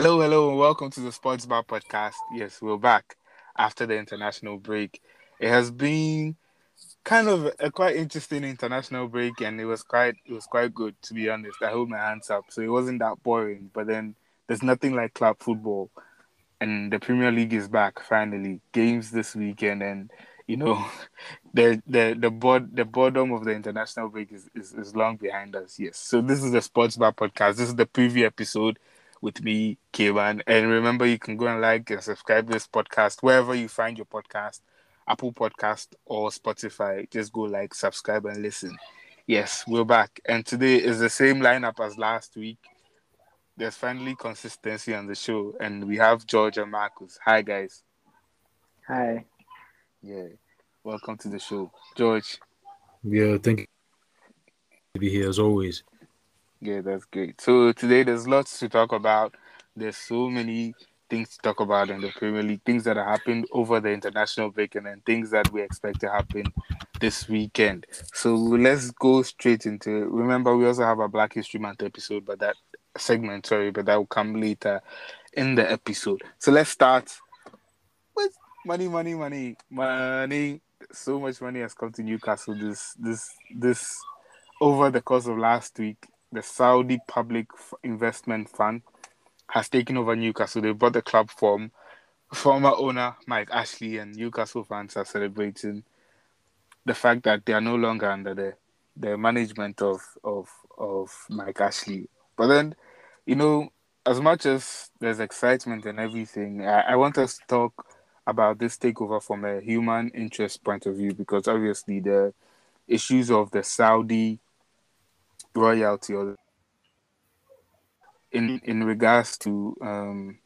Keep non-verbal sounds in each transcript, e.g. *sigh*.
Hello, hello, and welcome to the Sports Bar podcast. Yes, we're back after the international break. It has been kind of a quite interesting international break, and it was quite it was quite good to be honest. I hold my hands up, so it wasn't that boring. But then there's nothing like club football, and the Premier League is back finally. Games this weekend, and you know, *laughs* the the the board the boredom of the international break is, is, is long behind us. Yes, so this is the Sports Bar podcast. This is the preview episode with me, Kayman. And remember, you can go and like and subscribe this podcast wherever you find your podcast, Apple Podcast or Spotify. Just go like, subscribe, and listen. Yes, we're back. And today is the same lineup as last week. There's finally consistency on the show, and we have George and Marcus. Hi, guys. Hi. Yeah, welcome to the show, George. Yeah, thank you to be here as always. Yeah, that's great. So today there's lots to talk about. There's so many things to talk about in the Premier League, things that have happened over the international break, and then things that we expect to happen this weekend. So let's go straight into it. Remember, we also have a Black History Month episode, but that segment, sorry, but that will come later in the episode. So let's start with money, money, money, money. So much money has come to Newcastle this this this over the course of last week the Saudi Public Investment Fund has taken over Newcastle. They bought the club from former owner Mike Ashley, and Newcastle fans are celebrating the fact that they are no longer under the the management of of of Mike Ashley. But then, you know, as much as there's excitement and everything, I, I want us to talk about this takeover from a human interest point of view because obviously the issues of the Saudi royalty or in in regards to um,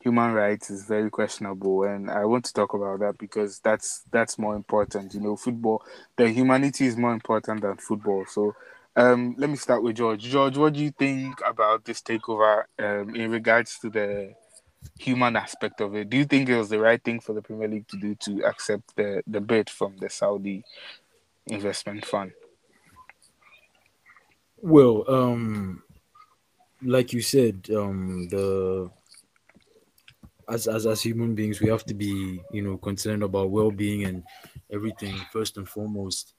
human rights is very questionable. And i want to talk about that because that's that's more important. You know football the humanity is more important than football. So um, let me start with george. George what do you think about this takeover um, in regards to the human aspect of it? Do you think it was the right thing for the premier league to do to accept the the bid from the saudi investment fund well, um, like you said, um, the as as as human beings, we have to be, you know, concerned about well-being and everything first and foremost.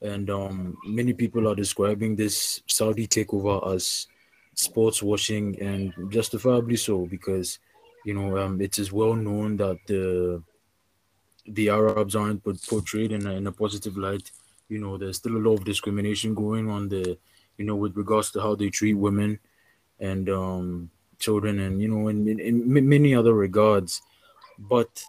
And um, many people are describing this Saudi takeover as sports washing, and justifiably so, because you know um, it is well known that the the Arabs aren't portrayed in a, in a positive light. You know, there's still a lot of discrimination going on the you know, with regards to how they treat women and um, children, and you know, in, in, in many other regards. But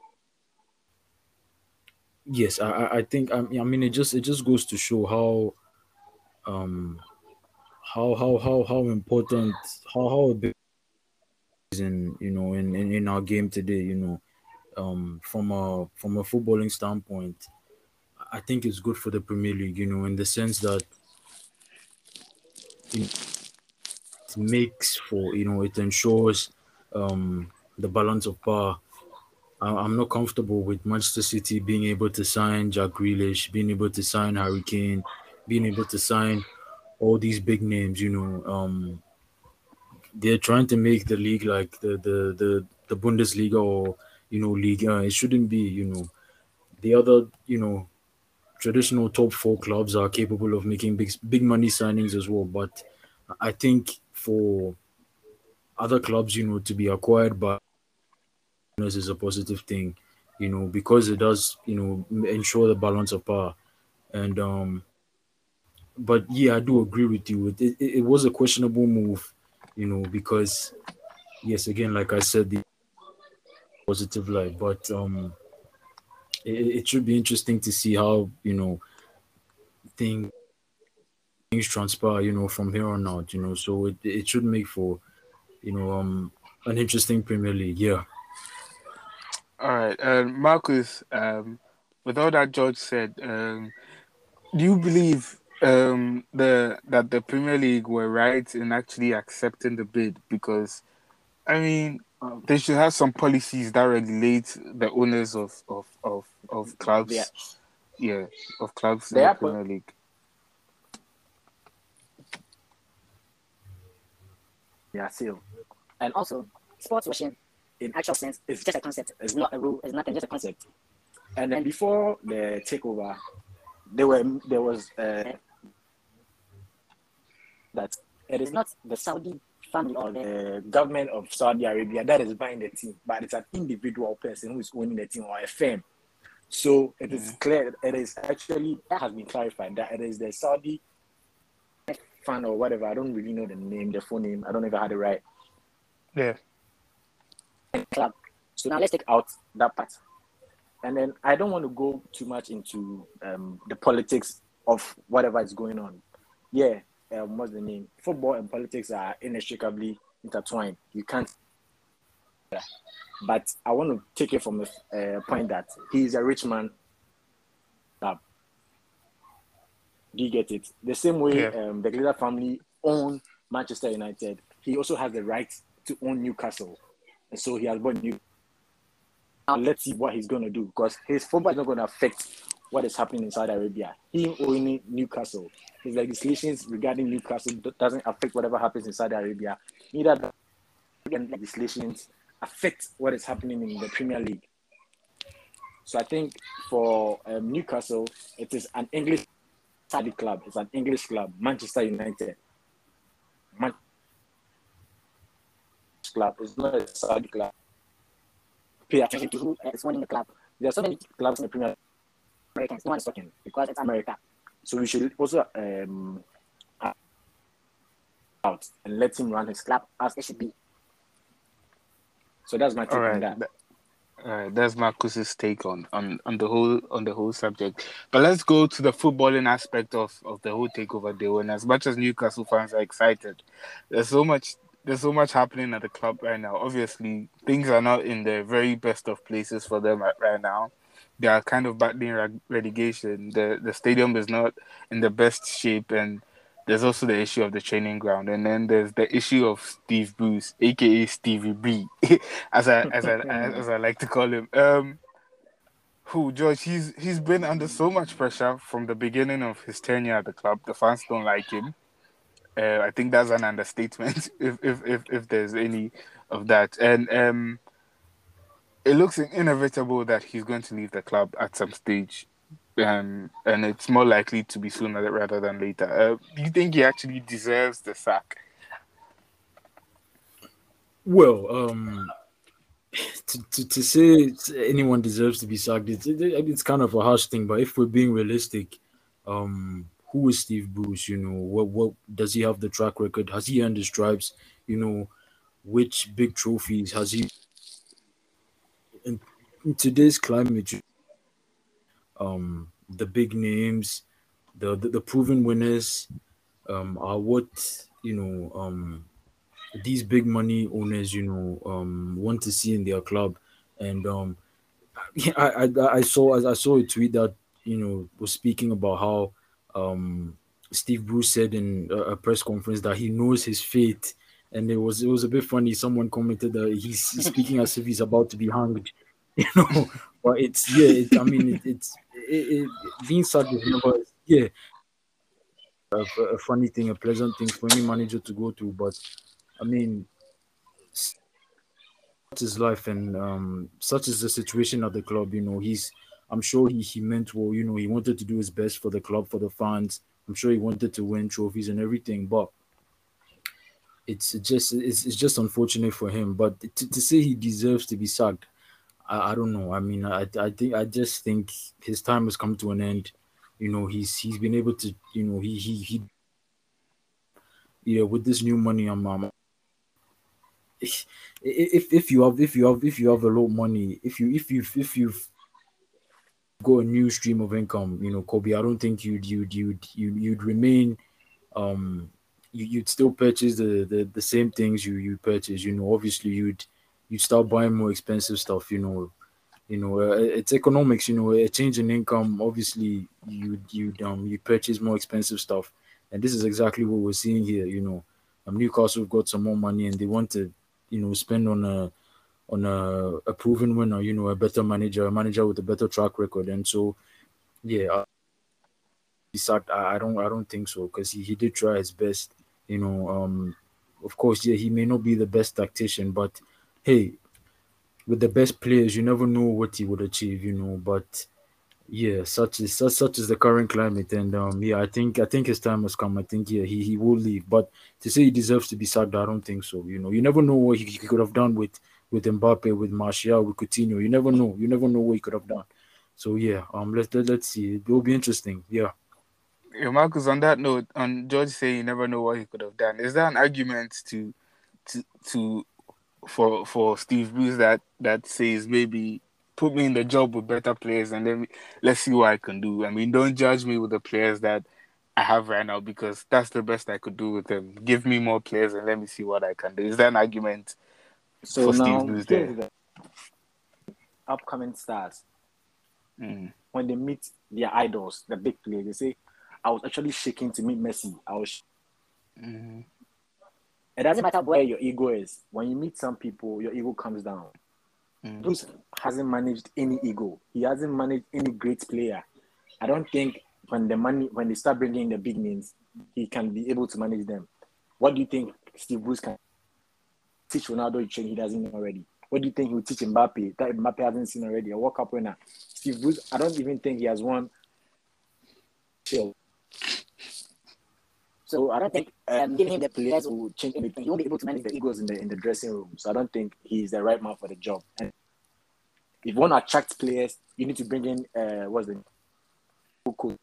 yes, I, I think I mean it just it just goes to show how um how how how how important how how big is in you know in, in in our game today you know um from a from a footballing standpoint I think it's good for the Premier League you know in the sense that it makes for you know it ensures um, the balance of power. I'm not comfortable with Manchester City being able to sign Jack Grealish, being able to sign Harry Kane, being able to sign all these big names. You know, um, they're trying to make the league like the the the, the Bundesliga or you know league. Uh, it shouldn't be. You know, the other you know traditional top four clubs are capable of making big big money signings as well. But I think for other clubs, you know, to be acquired by this is a positive thing, you know, because it does, you know, ensure the balance of power. And um but yeah, I do agree with you. It, it, it was a questionable move, you know, because yes, again, like I said, the positive light, but um it, it should be interesting to see how you know things things transpire you know from here on out you know. So it, it should make for you know um an interesting premier league yeah. All right um marcus um with all that george said um do you believe um the that the premier league were right in actually accepting the bid? Because i mean they should have some policies that regulate the owners of of of, of clubs. Yeah. yeah, of clubs they in the Premier League. Yeah, still, and also sports washing, in actual sense, is just a concept. It's not a rule. It's nothing. Just a concept. And then before the takeover, there were there was uh, that it is not the Saudi family or the government of Saudi Arabia that is buying the team, but it's an individual person who is owning the team or a firm. So it is clear, it is actually, that has been clarified that it is the Saudi fan or whatever. I don't really know the name, the full name. I don't know if I had it right. Yeah. Club. So now let's take out that part. And then I don't want to go too much into um, the politics of whatever is going on. Yeah, um, what's the name? Football and politics are inextricably intertwined. You can't. But I want to take it from the uh, point that he's a rich man. Uh, do you get it? The same way Yeah. um, the Glazer family own Manchester United, he also has the right to own Newcastle, and so he has bought New. Now let's see what he's going to do because his football is not going to affect what is happening in Saudi Arabia. He owning Newcastle, his legislations regarding Newcastle doesn't affect whatever happens in Saudi Arabia. Neither does legislations affect what is happening in the Premier League. So I think for um, Newcastle, it is an English Saudi club. It's an English club, Manchester United. Man- club. It's not a Saudi club. Pay attention to who is owning the club. There are so many clubs in the Premier League. Americans. No one is talking because it's America. So we should also um, out and let him run his club as it should be. So that's my take All on right. that. Th- All right, that's Marcus's take on, on, on the whole on the whole subject. But let's go to the footballing aspect of, of the whole takeover deal. And as much as Newcastle fans are excited, there's so much there's so much happening at the club right now. Obviously, things are not in the very best of places for them right, right now. They are kind of battling reg- relegation. The the stadium is not in the best shape, and there's also the issue of the training ground, and then there's the issue of Steve Bruce, aka Stevie B, *laughs* as I as I *laughs* as I like to call him. Um, who George? He's he's been under so much pressure from the beginning of his tenure at the club. The fans don't like him. Uh, I think that's an understatement, *laughs* if if if, if there's any of that. And um, it looks inevitable that he's going to leave the club at some stage. Um, and it's more likely to be sooner rather than later. Uh, do you think he actually deserves the sack? Well, um, to, to, to say anyone deserves to be sacked, it's, it, it's kind of a harsh thing. But if we're being realistic, um, who is Steve Bruce? You know, what what does he have the track record? Has he earned his stripes? You know, which big trophies has he? In, today's climate, um, the big names, the the, the proven winners, um, are what you know. Um, these big money owners, you know, um, want to see in their club. And um, *laughs* I, I I saw I saw a tweet that you know was speaking about how um, Steve Bruce said in a press conference that he knows his fate, and it was it was a bit funny. Someone commented that he's speaking as if he's about to be hanged, *laughs* you know. But it's yeah, I mean, it, it's it, it, being sacked is never yeah. A, a funny thing, a pleasant thing for any manager to go through, but I mean, such is life, and um, such is the situation at the club. You know, he's. I'm sure he he meant well. You know, he wanted to do his best for the club, for the fans. I'm sure he wanted to win trophies and everything, but it's just it's, it's just unfortunate for him. But to, to say he deserves to be sacked, I, I don't know. I mean, I I think I just think his time has come to an end. You know, he's he's been able to. You know, he he he. Yeah, with this new money, I'm, I'm if if you have if you have if you have a lot of money, if you if you if you've got a new stream of income, you know, Kobe, I don't think you'd you'd you'd you'd, you'd remain um you, you'd still purchase the, the the same things you you purchase, you know, obviously you'd you'd start buying more expensive stuff, you know. You know, uh, it's economics, you know, a change in income, obviously you you um you purchase more expensive stuff. And this is exactly what we're seeing here, you know. Um, Newcastle have got some more money and they want to you know spend on a on a, a proven winner, you know, a better manager, a manager with a better track record. And so, yeah. I, I don't, I don't think so because he, he did try his best. You know, um, of course, yeah, he may not be the best tactician, but hey, with the best players, you never know what he would achieve, you know. But yeah, such is such, such is the current climate, and um, yeah, I think I think his time has come. I think yeah, he he will leave. But to say he deserves to be sacked, I don't think so. You know, you never know what he, he could have done with with Mbappe, with Martial, with Coutinho. You never know. You never know what he could have done. So yeah, um, let's let, let's see. It will be interesting. Yeah. Yeah, Marcus, on that note, on George saying you never know what he could have done, is there an argument to to to for for Steve Bruce that that says maybe put me in the job with better players and then let's see what I can do. I mean, don't judge me with the players that I have right now because that's the best I could do with them. Give me more players and let me see what I can do. Is there an argument so for now, Steve Bruce there? The upcoming stars, mm. when they meet their idols, the big players, they say, I was actually shaking to meet Messi. I was. Mm-hmm. It doesn't matter where your ego is. When you meet some people, your ego comes down. Mm. Bruce hasn't managed any ego. He hasn't managed any great player. I don't think when the money when they start bringing the big names, he can be able to manage them. What do you think Steve Bruce can teach Ronaldo a train he doesn't know already? What do you think he will teach Mbappe that Mbappe hasn't seen already? A World Cup winner. Steve Bruce, I don't even think he has won. Chill. So I don't think um, giving him the players will change anything. He won't be able to manage the egos in the in the dressing room. So I don't think he's the right man for the job. And if you want to attract players, you need to bring in uh, what's the cool.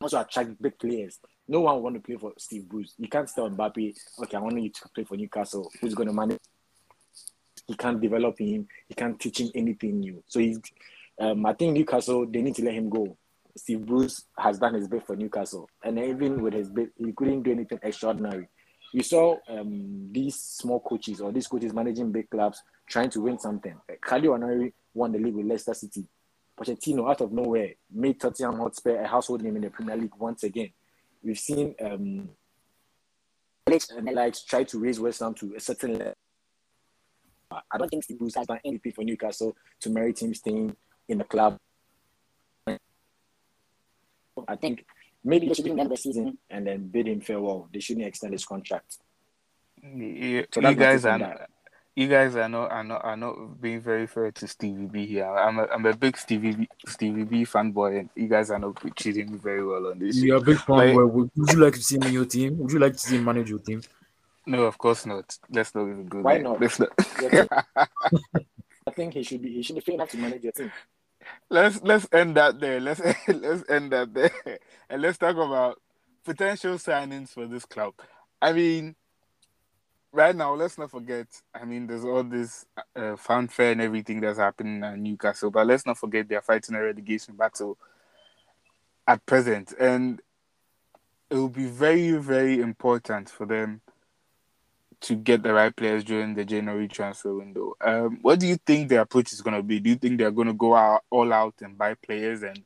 Also attract big players. No one want to play for Steve Bruce. You can't tell Mbappe, okay, I want you to play for Newcastle. Who's going to manage? He can't develop him. He can't teach him anything new. So he's. Um, I think Newcastle they need to let him go Steve Bruce has done his bit for Newcastle, and even with his bit, he couldn't do anything extraordinary. You saw um, these small coaches or these coaches managing big clubs trying to win something. Claudio Ranieri won the league with Leicester City. Pochettino, out of nowhere, made Tottenham Hotspur a household name in the Premier League once again. We've seen um, Alex try to raise West Ham to a certain level. I don't think Steve Bruce has done anything for Newcastle to merit him staying in the club I think maybe they should end the season and then bid him farewell. They shouldn't extend his contract. You, so you guys are you guys are not are not are not being very fair to Stevie B here. I'm a I'm a big Stevie B, Stevie B fanboy, and you guys are not treating me very well on this. You're a big fanboy. Would, would you like to see him in your team? Would you like to see him manage your team? No, of course not. Let's not even go. Why there. not? Let's not. *laughs* I think he should be. He should be fair enough to manage your team let's let's end that there. Let's *laughs* let's end that there, and let's talk about potential signings for this club. I mean, right now, let's not forget. I mean, there's all this uh, fanfare and everything that's happening at Newcastle, but let's not forget they're fighting a relegation battle at present, and it will be very, very important for them to get the right players during the January transfer window. Um, what do you think their approach is going to be? Do you think they're going to go out all out and buy players and,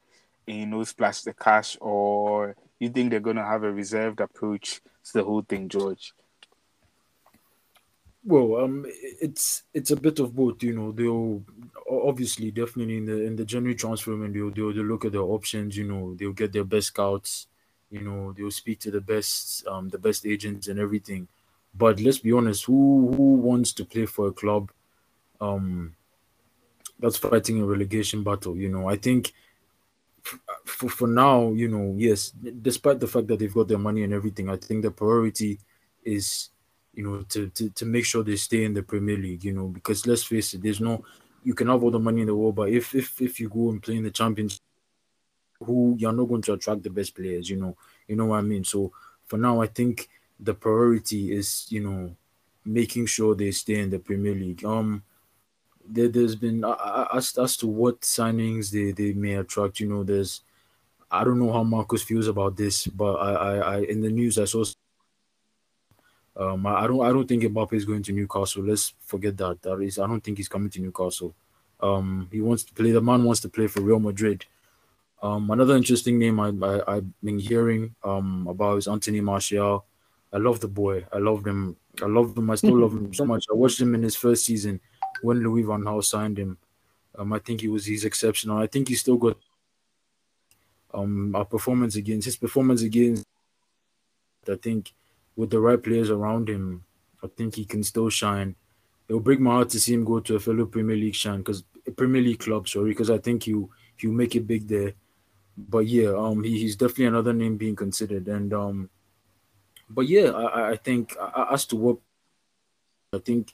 and you know splash the cash, or you think they're going to have a reserved approach to the whole thing, George? Well, um, it's it's a bit of both. You know, they'll obviously definitely in the in the January transfer window, they'll, they'll look at their options. You know, they'll get their best scouts. You know, they'll speak to the best um the best agents and everything but let's be honest, who who wants to play for a club um that's fighting a relegation battle? You know, I think for, for now, you know, yes, despite the fact that they've got their money and everything, I think the priority is, you know, to, to, to make sure they stay in the Premier League, you know, because let's face it, there's no you can have all the money in the world, but if if if you go and play in the champions who you're not going to attract the best players, you know, you know what I mean. So for now, I think the priority is you know making sure they stay in the Premier League. Um, there, there's been uh, as as to what signings they they may attract. You know, there's I don't know how Marcus feels about this, but I I, I in the news I saw. Um, I, I don't I don't think Mbappe is going to Newcastle. Let's forget that. That is, I don't think he's coming to Newcastle. Um, he wants to play. The man wants to play for Real Madrid. Um, another interesting name I, I I've been hearing um about is Anthony Martial. I love the boy. I love him. I love him. I still love him so *laughs* much. I watched him in his first season when Louis van Gaal signed him. Um, I think he was he's exceptional. I think he still got um a performance against his performance against. I think with the right players around him, I think he can still shine. it'll break my heart to see him go to a fellow Premier League shine because Premier League club, sorry, because I think you he'll make it big there. But yeah, um, he, he's definitely another name being considered, and um, but yeah, I, I think as to what I think,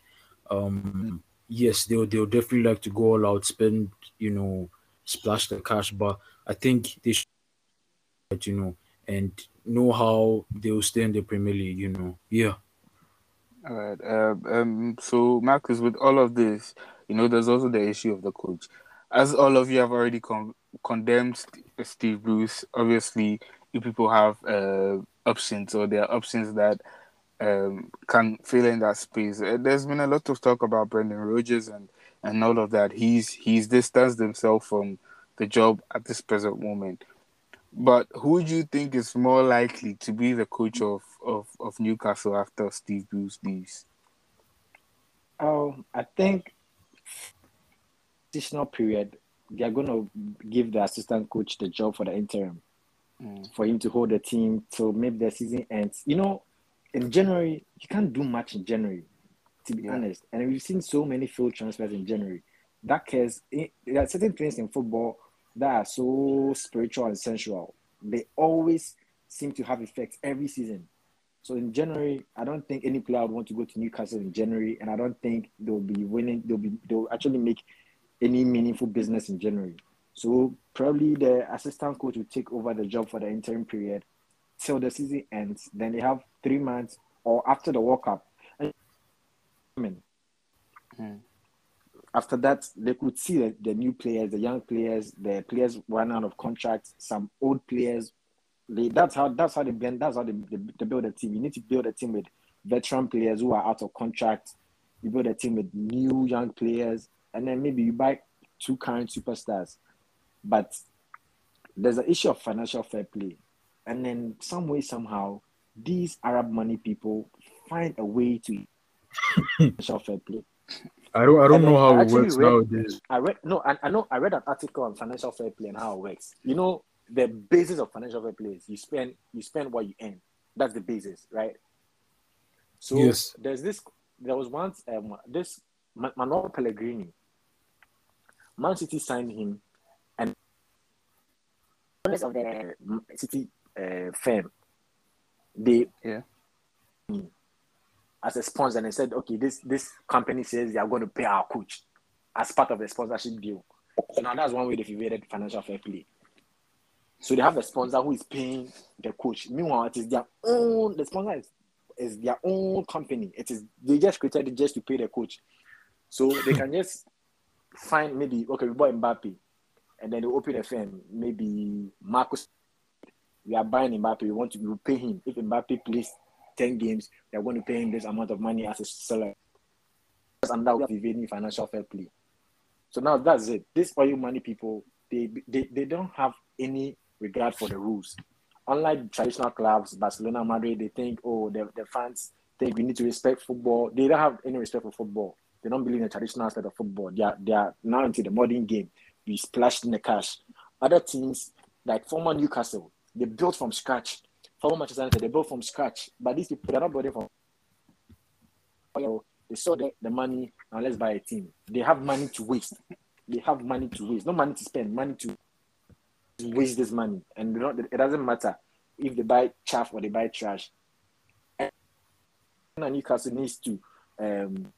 um, yes, they'll they'll definitely like to go all out, spend you know, splash the cash, but I think they should, you know, and know how they'll stay in the Premier League, you know, yeah. All right. Uh, um. So, Marcus, with all of this, you know, there's also the issue of the coach. As all of you have already con- condemned Steve Bruce, obviously, people have uh, options, or there are options that um, can fill in that space. Uh, there's been a lot of talk about Brendan Rodgers and and all of that. He's he's distanced himself from the job at this present moment. But who do you think is more likely to be the coach of, of, of Newcastle after Steve Bruce leaves? Oh, I think additional period they're going to give the assistant coach the job for the interim mm. for him to hold the team till maybe the season ends. You know, in January you can't do much in January, to be yeah. honest. And we've seen so many field transfers in January. That cares. There are certain things in football that are so spiritual and sensual. They always seem to have effects every season. So in January, I don't think any player would want to go to Newcastle in January, and I don't think they'll be winning. They'll be they'll actually make any meaningful business in January. So probably the assistant coach will take over the job for the interim period till the season ends. Then they have three months or after the World Cup. Mm after that, they could see the, the new players, the young players, the players run out of contracts, some old players. They, that's how that's how they blend, that's how they, they, they build a team. You need to build a team with veteran players who are out of contract. You build a team with new young players, and then maybe you buy two current superstars. But there's an issue of financial fair play. And then some way, somehow, these Arab money people find a way to *laughs* financial fair play. I don't I don't know how it works read, nowadays. I read no, I, I know I read an article on financial fair play and how it works. You know, the basis of financial fair play is you spend you spend what you earn. That's the basis, right? So yes. there's this there was once um, this Manuel Pellegrini. Man City signed him of the City uh, firm they yeah as a sponsor and they said, okay, this this company says they are going to pay our coach as part of the sponsorship deal. So now that's one way they've evaded financial fair play. So they have a sponsor who is paying the coach. Meanwhile, it is their own. The sponsor is, is their own company. It is they just created it just to pay the coach. So they can just find maybe okay, we bought Mbappe, and then they open firm. Maybe Marcus, we are buying Mbappe. We want to we will pay him if Mbappe plays 10 games, we are going to pay him this amount of money as a seller. And that any financial fair play. So now that's it. These oil money people, they, they, they don't have any regard for the rules. Unlike traditional clubs, Barcelona, Madrid, they think, oh, the, the fans think we need to respect football. They don't have any respect for football. They don't believe in the traditional aspect of football. They are, they are now into the modern game. We splashed in the cash. Other teams, like former Newcastle, they built from scratch former Manchester United, they built from scratch. But these people, they're not building from. They saw the, the money, now let's buy a team. They have money to waste. They have money to waste. No money to spend, money to waste this money. And not, it doesn't matter if they buy chaff or they buy trash. And Newcastle needs to, um,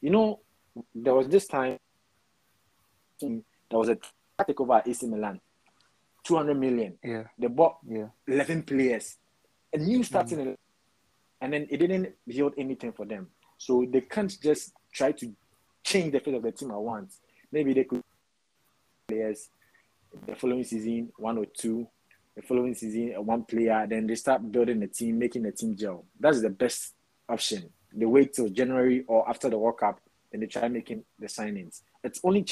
you know, there was this time there was a takeover at AC Milan 200 million. Yeah. They bought yeah. 11 players. A new starting, mm. and then it didn't yield anything for them. So they can't just try to change the face of the team at once. Maybe they could players the following season, one or two, the following season, one player, then they start building the team, making the team gel. That's the best option. They wait till January or after the World Cup, and they try making the signings. It's only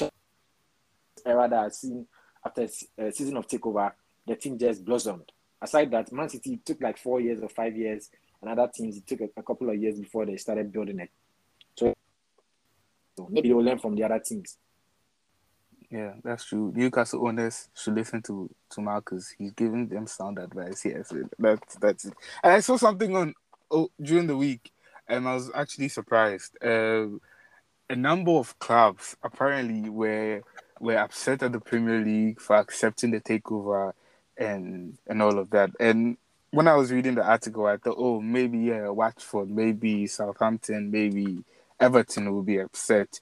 era that I've seen after a uh, season of takeover, the team just blossomed. Aside that, Man City took like four years or five years, and other teams it took a, a couple of years before they started building it. So, so maybe they'll learn from the other teams. Yeah, that's true. Newcastle owners should listen to to Marcus. He's giving them sound advice. Yes, that's that's it. And I saw something on oh, during the week. and I was actually surprised. Uh, a number of clubs apparently were were upset at the Premier League for accepting the takeover and and all of that. And when I was reading the article, I thought, oh, maybe yeah, Watford, maybe Southampton, maybe Everton will be upset.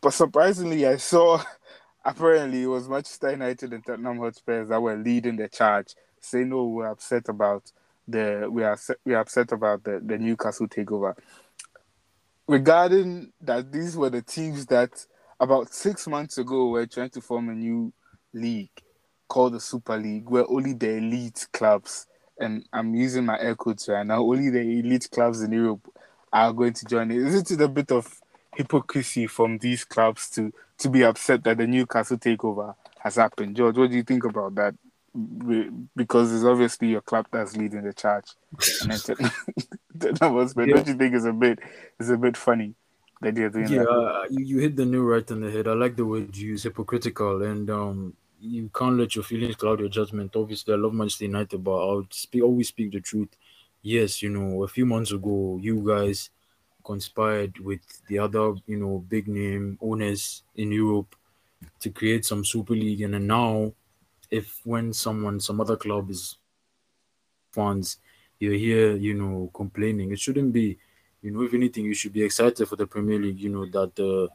But surprisingly, I saw *laughs* apparently it was Manchester United and Tottenham Hotspurs that were leading the charge, saying, "No, we're upset about the we are we are upset about the, the Newcastle takeover." Regarding that, these were the teams that about six months ago we're trying to form a new league called the Super League, where only the elite clubs, and I'm using my air quotes right now, only the elite clubs in Europe are going to join it. Isn't it a bit of hypocrisy from these clubs to to be upset that the Newcastle takeover has happened? George, what do you think about that? Because it's obviously your club that's leading the charge. *laughs* and *laughs* that was, but yeah. don't you think it's a bit it's a bit funny? That you're doing yeah? Uh, you, you hit the nail right on the head. I like the word you use, hypocritical, and um, you can't let your feelings cloud your judgment. Obviously, I love Manchester United, but I'll speak, always speak the truth yes, you know, a few months ago, you guys conspired with the other, you know, big name owners in Europe to create some Super League. And then now, if when someone, some other club is funds, you're here, you know, complaining. It shouldn't be, you know, if anything, you should be excited for the Premier League, you know, that the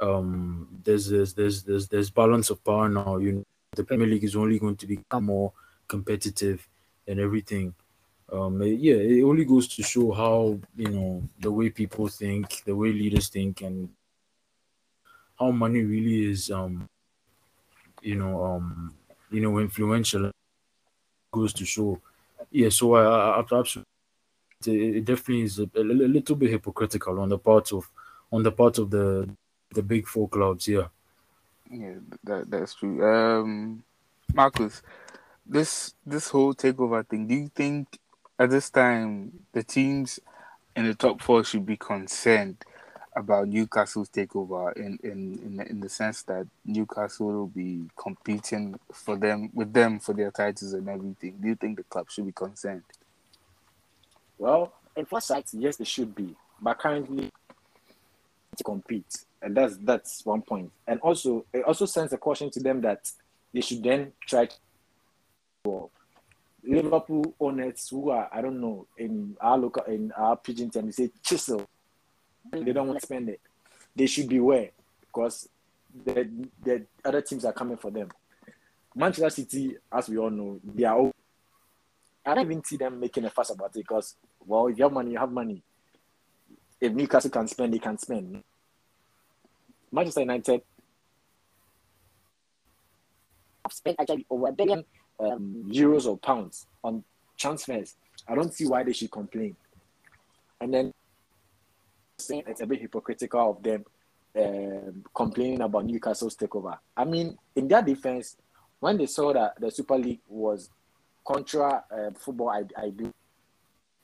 um there's there's there's there's, there's balance of power now. You know, the Premier League is only going to become more competitive and everything um, yeah, it only goes to show how you know the way people think, the way leaders think, and how money really is, um, you know, um, you know, influential. Goes to show, yeah. So I, I, I absolutely, it definitely is a, a, little bit hypocritical on the part of, on the part of the, the big four clubs. Yeah. Yeah, that that's true. Um, Marcus, this this whole takeover thing. Do you think at this time, the teams in the top four should be concerned about Newcastle's takeover in, in, in, the, in the sense that Newcastle will be competing for them with them for their titles and everything. Do you think the club should be concerned? Well, in first sight, yes, they should be, but currently to compete, and that's that's one point. And also, it also sends a caution to them that they should then try to Liverpool owners who are, I don't know, in our local, in our pidgin term, they say chisel. They don't want to spend it. They should beware because the, the other teams are coming for them. Manchester City, as we all know, they are. All, I don't even see them making a fuss about it because, well, if you have money, you have money. If Newcastle can spend, they can spend. Manchester United have spent actually over a billion um, euros or pounds on transfers. I don't see why they should complain. And then it's a bit hypocritical of them um, complaining about Newcastle's takeover. I mean, in their defense, when they saw that the Super League was contra uh, football, I, I do.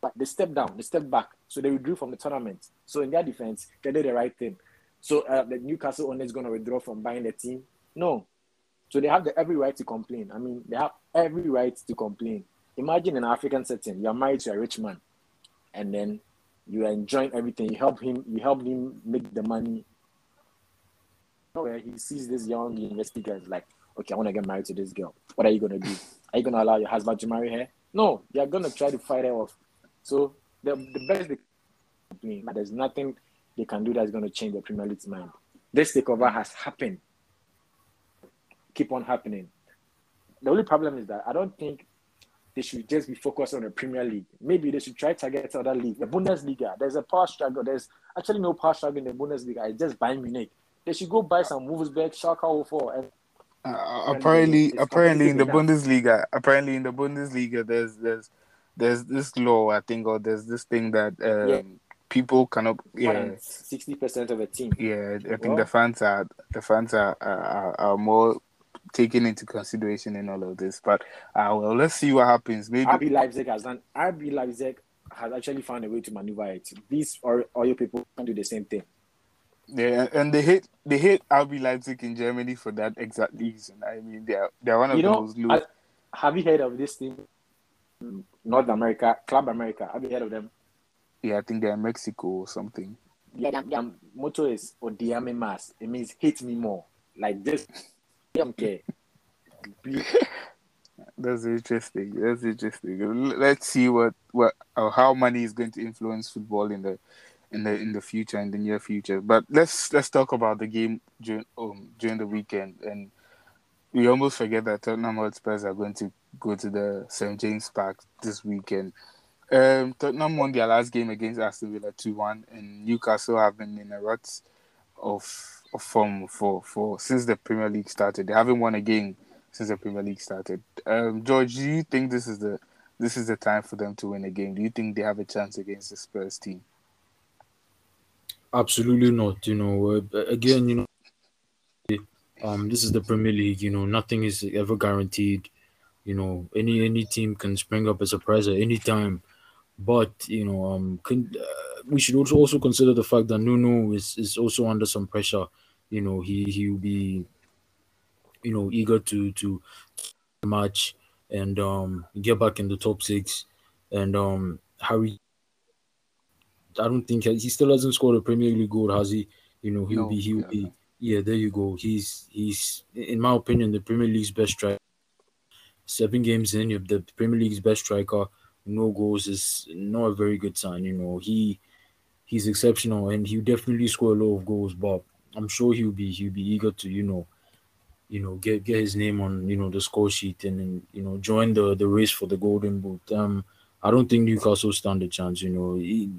But they stepped down, they stepped back, so they withdrew from the tournament. So in their defense, they did the right thing. So uh, the Newcastle owner is going to withdraw from buying the team. No, so they have the every right to complain. I mean, they have every right to complain. Imagine an African setting, you're married to a rich man, and then you are enjoying everything. You help him, you help him make the money. Where he sees this young university girl, like, okay, I want to get married to this girl. What are you gonna do? Are you gonna allow your husband to marry her? No, you're gonna try to fight her off. So the the best they complain, but there's nothing they can do that's gonna change the Premier League's mind. This takeover has happened keep on happening. The only problem is that I don't think they should just be focused on the Premier League. Maybe they should try to target other league, the Bundesliga. There's a power struggle. There's actually no power struggle in the Bundesliga. It's just Bayern Munich. They should go buy some Wolfsburg, Schalke 04. And, uh, apparently, apparently in the. Bundesliga, apparently in the Bundesliga, there's there's there's this law I think, or there's this thing that um, yeah. people cannot. Yeah, sixty percent of a team. Yeah, I think well, the fans are the fans are, are, are more taken into consideration in all of this. But uh, well, let's see what happens. Maybe RB Leipzig has done. RB Leipzig has actually found a way to maneuver it. These or your people can do the same thing. Yeah, and they hate they hate RB Leipzig in Germany for that exact reason. I mean, they're they're one of you know, most low. have you heard of this thing? North America, Club America. Have you heard of them? Yeah, I think they're in Mexico or something. Yeah, their, their motto is Odiame Mas. It means hate me more. Like this, I don't care. *laughs* That's interesting. That's interesting. Let's see what what or how money is going to influence football in the in the in the future in the near future. But let's let's talk about the game during um, during the weekend, and we almost forget that Tottenham Hotspurs are going to go to the St James Park this weekend. Um, Tottenham won their last game against Aston Villa two one, and Newcastle have been in a rut of of form for for since the Premier League started. They haven't won a game since the Premier League started. Um, George, do you think this is the this is the time for them to win a game? Do you think they have a chance against the Spurs team? Absolutely not. You know, uh, again, you know, um, this is the Premier League. You know, nothing is ever guaranteed. You know, any any team can spring up a surprise at any time. But you know, um, can, uh, we should also also consider the fact that Nuno is is also under some pressure. You know, he he will be you know eager to to match and um get back in the top six. And um Harry, I don't think he still hasn't scored a Premier League goal, has he? You know he'll no, be he'll yeah, be yeah. There you go. He's he's in my opinion the Premier League's best striker. Seven games in, you have the Premier League's best striker. No goals is not a very good sign. You know he he's exceptional and he'll definitely score a lot of goals. But I'm sure he'll be he'll be eager to you know you know, get get his name on you know the score sheet and, and you know join the the race for the golden boot. Um, I don't think Newcastle stand a chance. You know, he,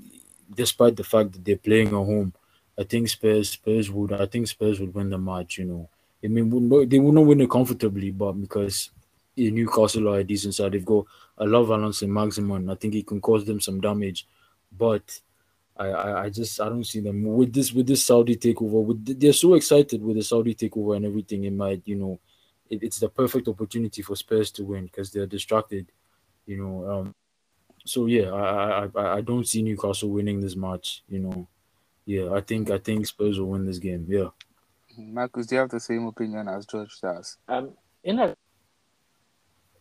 despite the fact that they're playing at home, I think Spurs Spurs would I think Spurs would win the match. You know, I mean they would not win it comfortably, but because Newcastle are a decent side, they've got a lot of balance in Maximin. I think he can cause them some damage, but I, I, I just I don't see them with this with this Saudi takeover. With they're so excited with the Saudi takeover and everything. It might you know, it, it's the perfect opportunity for Spurs to win because they're distracted. You know, um, so yeah, I, I I don't see Newcastle winning this match. You know, yeah, I think I think Spurs will win this game. Yeah. Marcus, do you have the same opinion as George does? Um, in a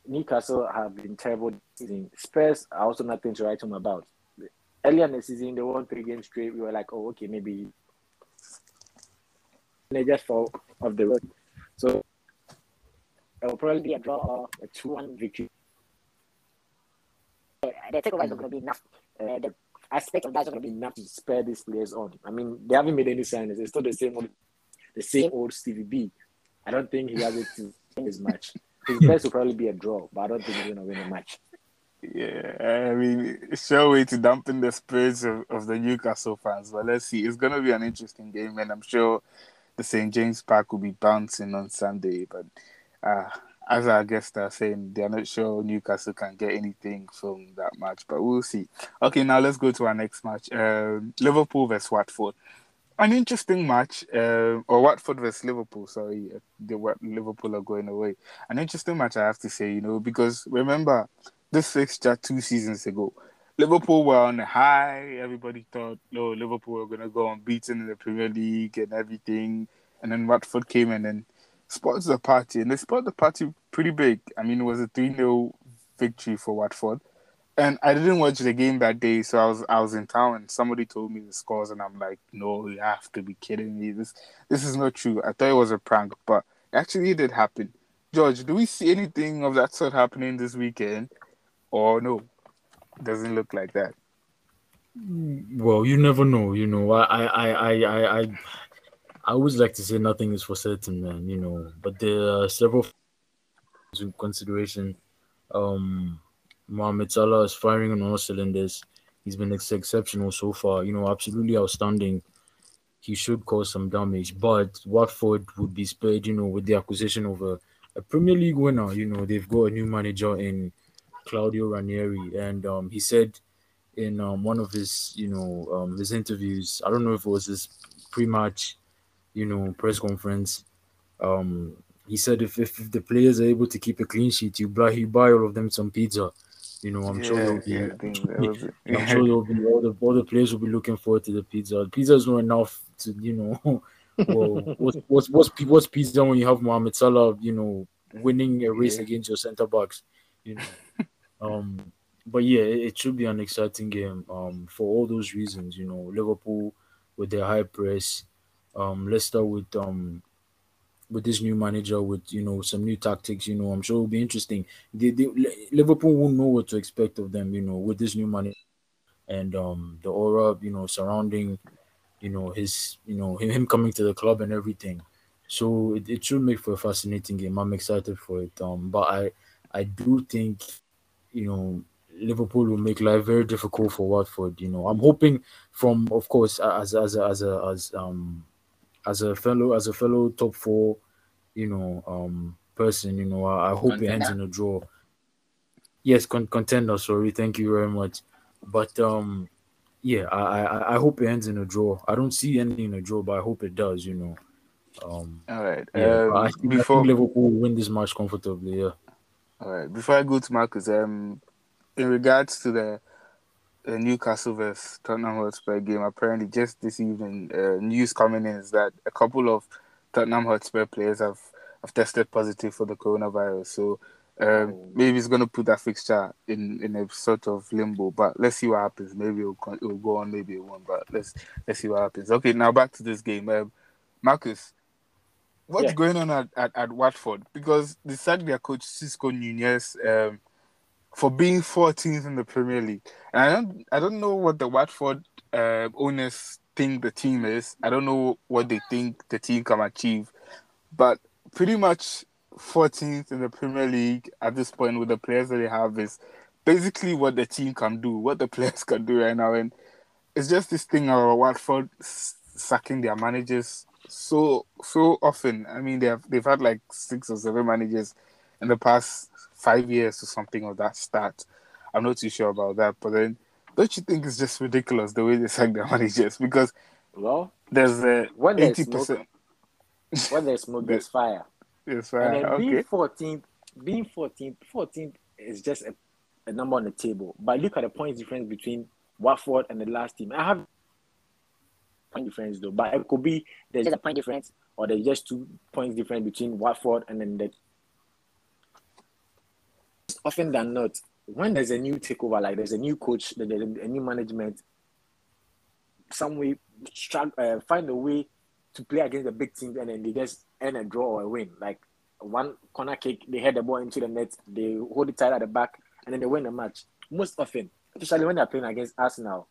Newcastle have been terrible this season. Spurs are also nothing to write home about earlier in the season, they won three games straight. We were like, oh, okay, maybe they just fall off the road. So it will probably be a draw or a 2 1 victory. The takeover is not going to be enough. Uh, the aspect of that is going to be enough to spare these players on. I mean, they haven't made any signings. It's still the same old, the same old Stevie B. I don't think he has it to win his match. His *laughs* best will probably be a draw, but I don't think he's going to win a match. Yeah, I mean, sure way to dampen the spirits of, of the Newcastle fans. But let's see. It's going to be an interesting game, and I'm sure the St. James Park will be bouncing on Sunday. But uh, as our guests are saying, they're not sure Newcastle can get anything from that match, but we'll see. Okay, now let's go to our next match um, Liverpool versus Watford. An interesting match, uh, or Watford versus Liverpool. Sorry, the Liverpool are going away. An interesting match, I have to say, you know, because remember this fixture two seasons ago. Liverpool were on a high. Everybody thought, no, Liverpool were gonna go unbeaten in the Premier League and everything. And then Watford came and then spoiled the party, and they spoiled the party pretty big. I mean, it was a three 0 victory for Watford. And I didn't watch the game that day, so I was I was in town and somebody told me the scores, and I'm like, no, you have to be kidding me. This this is not true. I thought it was a prank, but actually it did happen. George, do we see anything of that sort happening this weekend? or no, doesn't look like that. Well, you never know. You know, I, I, I, I, I, I always like to say nothing is for certain, man. You know, but there are several in consideration. Um, Mohamed Salah is firing on all cylinders. He's been ex- exceptional so far. You know, absolutely outstanding. He should cause some damage, but Watford would be spared. You know, with the acquisition of a, a Premier League winner. You know, they've got a new manager in Claudio Ranieri, and um, he said in um, one of his, you know, um, his interviews. I don't know if it was his pre-match, you know, press conference. Um, he said if, if, if the players are able to keep a clean sheet, you buy you buy all of them some pizza. You know, I'm yeah, sure there'll be, yeah, I'm sure there'll be all the all the players will be looking forward to the pizza. The pizza is not enough to, you know. *laughs* well, what's what's what's what's pizza when you have Mohamed Salah, you know, winning a race yeah. against your centre backs, you know. Um, but yeah, it, it should be an exciting game. Um, for all those reasons, you know, Liverpool with their high press, um, Leicester with um with this new manager with you know some new tactics. You know, I'm sure it'll be interesting. Liverpool won't know what to expect of them. You know, with this new manager and um the aura you know surrounding you know his you know him, him coming to the club and everything. So it, it should make for a fascinating game. I'm excited for it. Um, but I I do think you know Liverpool will make life very difficult for Watford. You know, I'm hoping from, of course, as as a, as as um as a fellow as a fellow top four, you know, um person. You know, I, I hope it ends in a draw. Yes, con- contender. Sorry, thank you very much. But um, yeah, I, I I hope it ends in a draw. I don't see anything in a draw, but I hope it does. You know. Um, All right. yeah, Um, I, think, I before think Liverpool will win this match comfortably. Yeah. All right. Before I go to Marcus, um, in regards to the, the Newcastle vs Tottenham Hotspur game, apparently just this evening, uh, news coming in is that a couple of Tottenham Hotspur players have, have tested positive for the coronavirus. So um, Oh. maybe it's going to put that fixture in, in a sort of limbo. But let's see what happens. Maybe it'll, it'll go on, maybe it won't. But let's let's see what happens. Okay, now back to this game. Um, Marcus, what's Yeah. going on at, at, at Watford? Because they sacked their coach Xisco Nunez um, for being 14th in the Premier League, and I don't I don't know what the Watford uh, owners think the team is. I don't know what they think the team can achieve, but pretty much 14th in the Premier League at this point with the players that they have is basically what the team can do, what the *laughs* players can do right now, and it's just this thing of Watford sacking their managers so so often. I mean, they have they've had like six or seven managers in the past five years or something of that start. I'm not too sure about that, but then don't you think it's just ridiculous the way they sack their *laughs* managers? Because Well, there's a when there's eighty percent. when there's smoke, there's *laughs* fire. Yes, And right. then being Okay. 14th, being 14th, 14th is just a, a number on the table. But look at the points difference between Watford and the last team. I have point difference though, but it could be there's just a point difference or there's just two points difference between Watford and then the. Often than not, when there's a new takeover, like there's a new coach, there's a, new management, some way struggle, uh, find a way to play against the big teams and then they just end a draw or a win. Like one corner kick, they head the ball into the net, they hold it tight at the back, and then they win the match. Most often, especially when they're playing against Arsenal.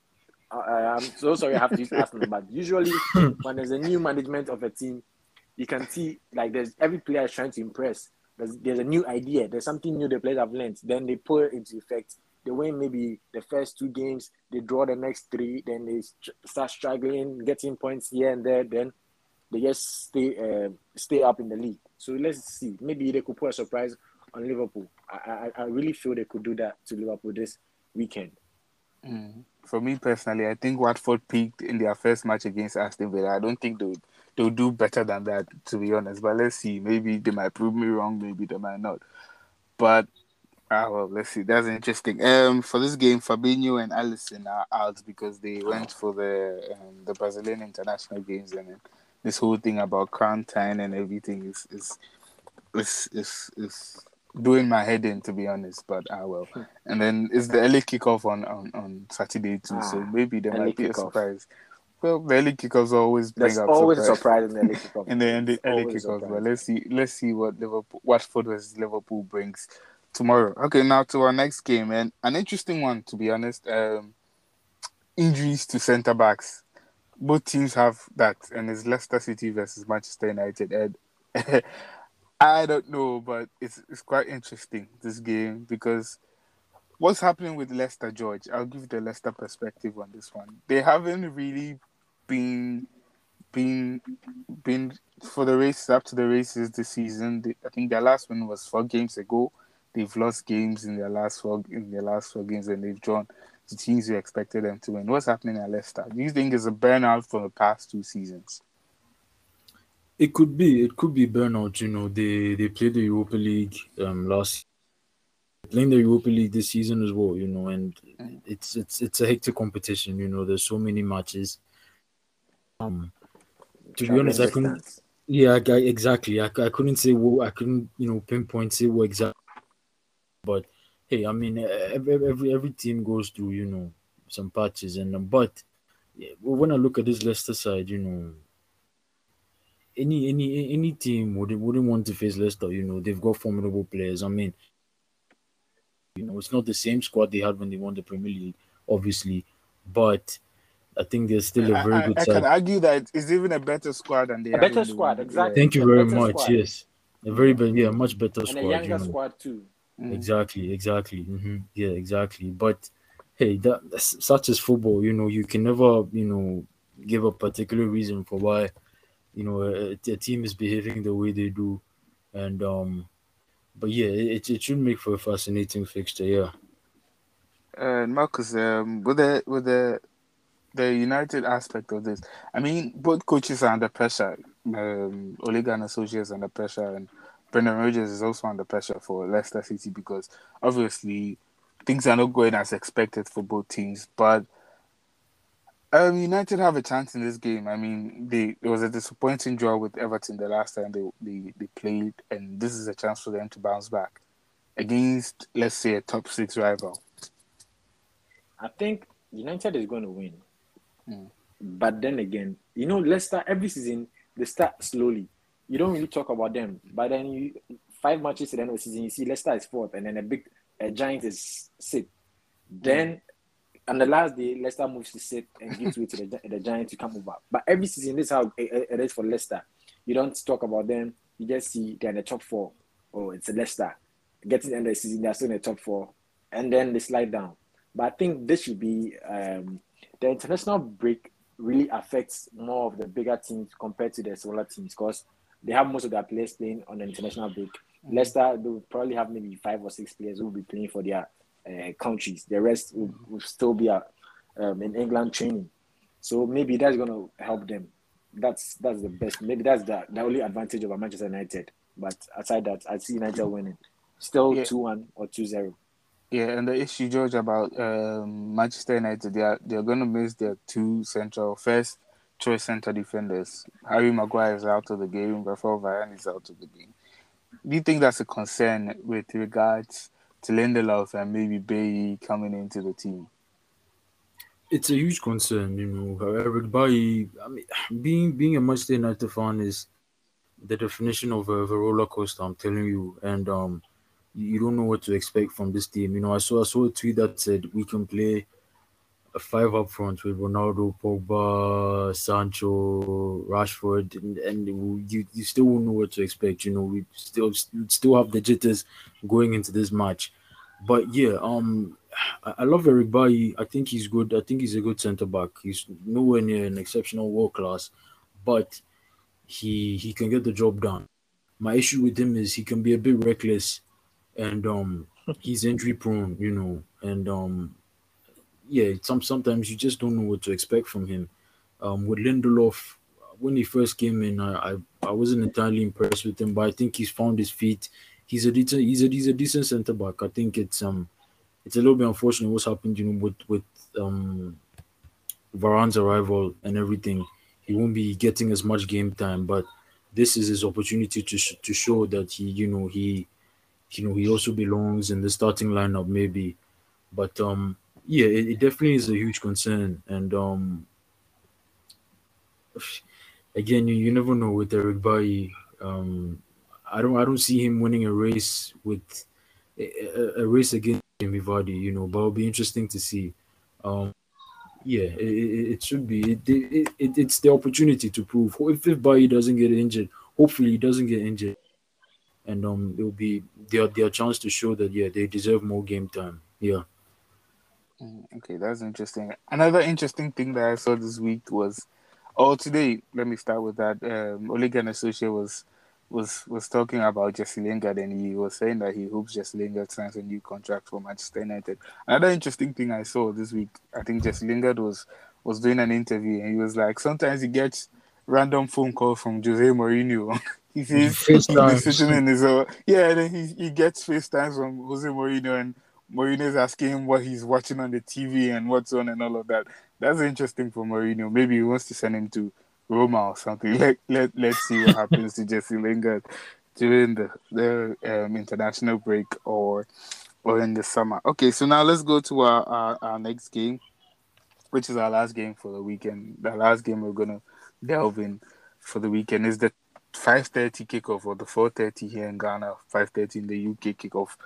Uh, I'm so sorry I have to use Arsenal, but usually *laughs* when there's a new management of a team, you can see like there's every player is trying to impress. There's, there's a new idea, there's something new the players have learned, then they put it into effect. They win maybe the first two games, they draw the next three, then they st- start struggling, getting points here and there, then they just stay uh, stay up in the league. So let's see. Maybe they could put a surprise on Liverpool. I, I, I really feel they could do that to Liverpool this weekend. Mm. For me personally, I think Watford peaked in their first match against Aston Villa. I don't think they would they'll do better than that, to be honest. But let's see. Maybe they might prove me wrong. Maybe they might not. But ah, well, let's see. That's interesting. Um, for this game, Fabinho and Alisson are out because they went for the um, the Brazilian international games, and then this whole thing about quarantine and everything is is is is, is doing my head in, to be honest. But ah, well. And then it's the early kickoff on, on, on Saturday too, so Ah, maybe there might be a surprise. Well, the early kickoffs always bring There's up always a surprise surprise in the early *laughs* kickoff. in the, in the early Always kickoffs. But let's see, let's see what Liverpool, Watford versus Liverpool brings tomorrow. Okay, now to our next game, and an interesting one to be honest. Um, injuries to centre backs. Both teams have that, and it's Leicester City versus Manchester United. And *laughs* I don't know, but it's it's quite interesting this game because what's happening with Leicester, George? I'll give the Leicester perspective on this one. They haven't really been been been for the races up to the races this season. They, I think their last one was four games ago. They've lost games in their last four in their last four games, and they've drawn the teams you expected them to win. What's happening at Leicester? Do you think it's a burnout for the past two seasons? It could be. It could be burnout. You know, they they played the Europa League um last playing the Europa League this season as well. You know, and it's it's it's a hectic competition. You know, there's so many matches. Um, to be honest, I couldn't. distance. Yeah, I, I- exactly. I, I couldn't say what I couldn't you know pinpoint say what exactly, but hey, I mean, every every, every team goes through, you know, some patches, and um, but when I look at this Leicester side, you know, any any any team would wouldn't want to face Leicester. You know, they've got formidable players. I mean, you know, it's not the same squad they had when they won the Premier League, obviously, but I think they're still a very I, good I side. can argue that it's even a better squad than they A had better squad, won. exactly. Thank you a very much. squad. Yes, a very better, yeah, much better and squad. a younger you know. squad too. Mm. Exactly, exactly. hmm Yeah, exactly. But hey, that that's- such as football, you know, you can never, you know, give a particular reason for why, you know, a, a team is behaving the way they do, and um, but yeah, it it should make for a fascinating fixture. Yeah. And Marcus, um, with the with the the United aspect of this, I mean, both coaches are under pressure. Um, Ole Gunnar under pressure, and Brendan Rodgers is also under pressure for Leicester City because obviously things are not going as expected for both teams. But um, United have a chance in this game. I mean, they it was a disappointing draw with Everton the last time they, they, they played, and this is a chance for them to bounce back against, let's say, a top six rival. I think United is going to win. Mm. But then again, you know, Leicester every season they start slowly. You don't really talk about them, but then you five matches at the end of the season, you see Leicester is fourth, and then a big a giant is sixth. Then on the last day, Leicester moves to sit and gives way to the, the Giants to come over. But every season, this is how it, it is for Leicester. You don't talk about them. You just see they're in the top four. Oh, it's Leicester. Getting the end of the season, they're still in the top four. And then they slide down. But I think this should be um, the international break really affects more of the bigger teams compared to the smaller teams because they have most of their players playing on the international break. Leicester, they will probably have maybe five or six players who will be playing for their uh, countries. The rest will, will still be uh, um, in England training. So maybe that's going to help them. That's that's the best. Maybe that's the, the only advantage of a Manchester United. But aside that, I see United winning. Still Yeah. 2 1 or 2 0. Yeah, and the issue, George, about um, Manchester United, they are they're going to miss their two central first choice center defenders. Harry Maguire is out of the game. Rafael Varane is out of the game. Do you think that's a concern with regards to Lindelof and maybe Bailly coming into the team? It's a huge concern, you know. However, by I mean, being being a Manchester United fan is the definition of a, of a roller coaster. I'm telling you, and um, you don't know what to expect from this team. You know, I saw I saw a tweet that said we can play a five up front with Ronaldo, Pogba, Sancho, Rashford, and, and you you still won't know what to expect. You know, we still we still have the jitters going into this match. But yeah, um, I, I love Eric Bailly. I think he's good. I think he's a good centre back. He's nowhere near an exceptional world class, but he he can get the job done. My issue with him is he can be a bit reckless, and um, he's injury prone. You know, and um, yeah, some sometimes you just don't know what to expect from him. Um, with Lindelof, when he first came in, I, I I wasn't entirely impressed with him, but I think he's found his feet. He's a decent he's a he's a decent centre back. I think it's um it's a little bit unfortunate what's happened, you know, with with um Varane's arrival and everything. He won't be getting as much game time, but this is his opportunity to sh- to show that he, you know, he, you know, he also belongs in the starting lineup, maybe. But um, yeah, it, it definitely is a huge concern, and um, again, you, you never know with Eric Bailly. Um, I don't I don't see him winning a race with a, a, race against Jamie Vardy, you know, but it'll be interesting to see. Um, yeah, it, it, should be. It, it, it, it's the opportunity to prove. If, if Bailly doesn't get injured, hopefully he doesn't get injured, and um, it will be their their chance to show that yeah they deserve more game time. Yeah. Mm, Okay, that's interesting. Another interesting thing that I saw this week was, oh, today. Let me start with that. Um, Gunnar was was was talking about Jesse Lingard, and he was saying that he hopes Jesse Lingard signs a new contract for Manchester United. Another interesting thing I saw this week, I think Jesse Lingard was was doing an interview, and he was like, sometimes he gets random phone calls from Jose Mourinho. *laughs* he says he's FaceTime. sitting in his uh, yeah, and then he he gets FaceTimes from Jose Mourinho, and Mourinho is asking him what he's watching on the TV and what's on and all of that. That's interesting for Mourinho. Maybe he wants to send him to Roma or something. *laughs* Let let let's see what happens to Jesse Lingard during the the um, international break or or in the summer. Okay, so now let's go to our, our, our next game, which is our last game for the weekend. The last game we're gonna delve in for the weekend is the 5:30 kickoff or the 4:30 here in Ghana, 5:30 in the UK kickoff.